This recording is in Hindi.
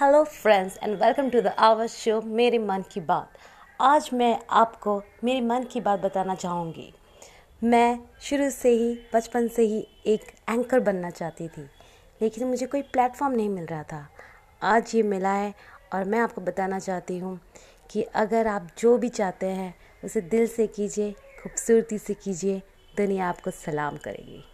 Hello friends and welcome to the our show मेरे मन की बात। आज मैं आपको मेरे मन की बात बताना चाहूँगी। मैं शुरू से ही, बचपन से ही एक एंकर बनना चाहती थी, लेकिन मुझे कोई प्लेटफॉर्म नहीं मिल रहा था। आज ये मिला है और मैं आपको बताना चाहती हूँ कि अगर आप जो भी चाहते हैं, उसे दिल से कीजिए, खूबसूरती से कीजिए, दुनिया आपको सलाम करेगी।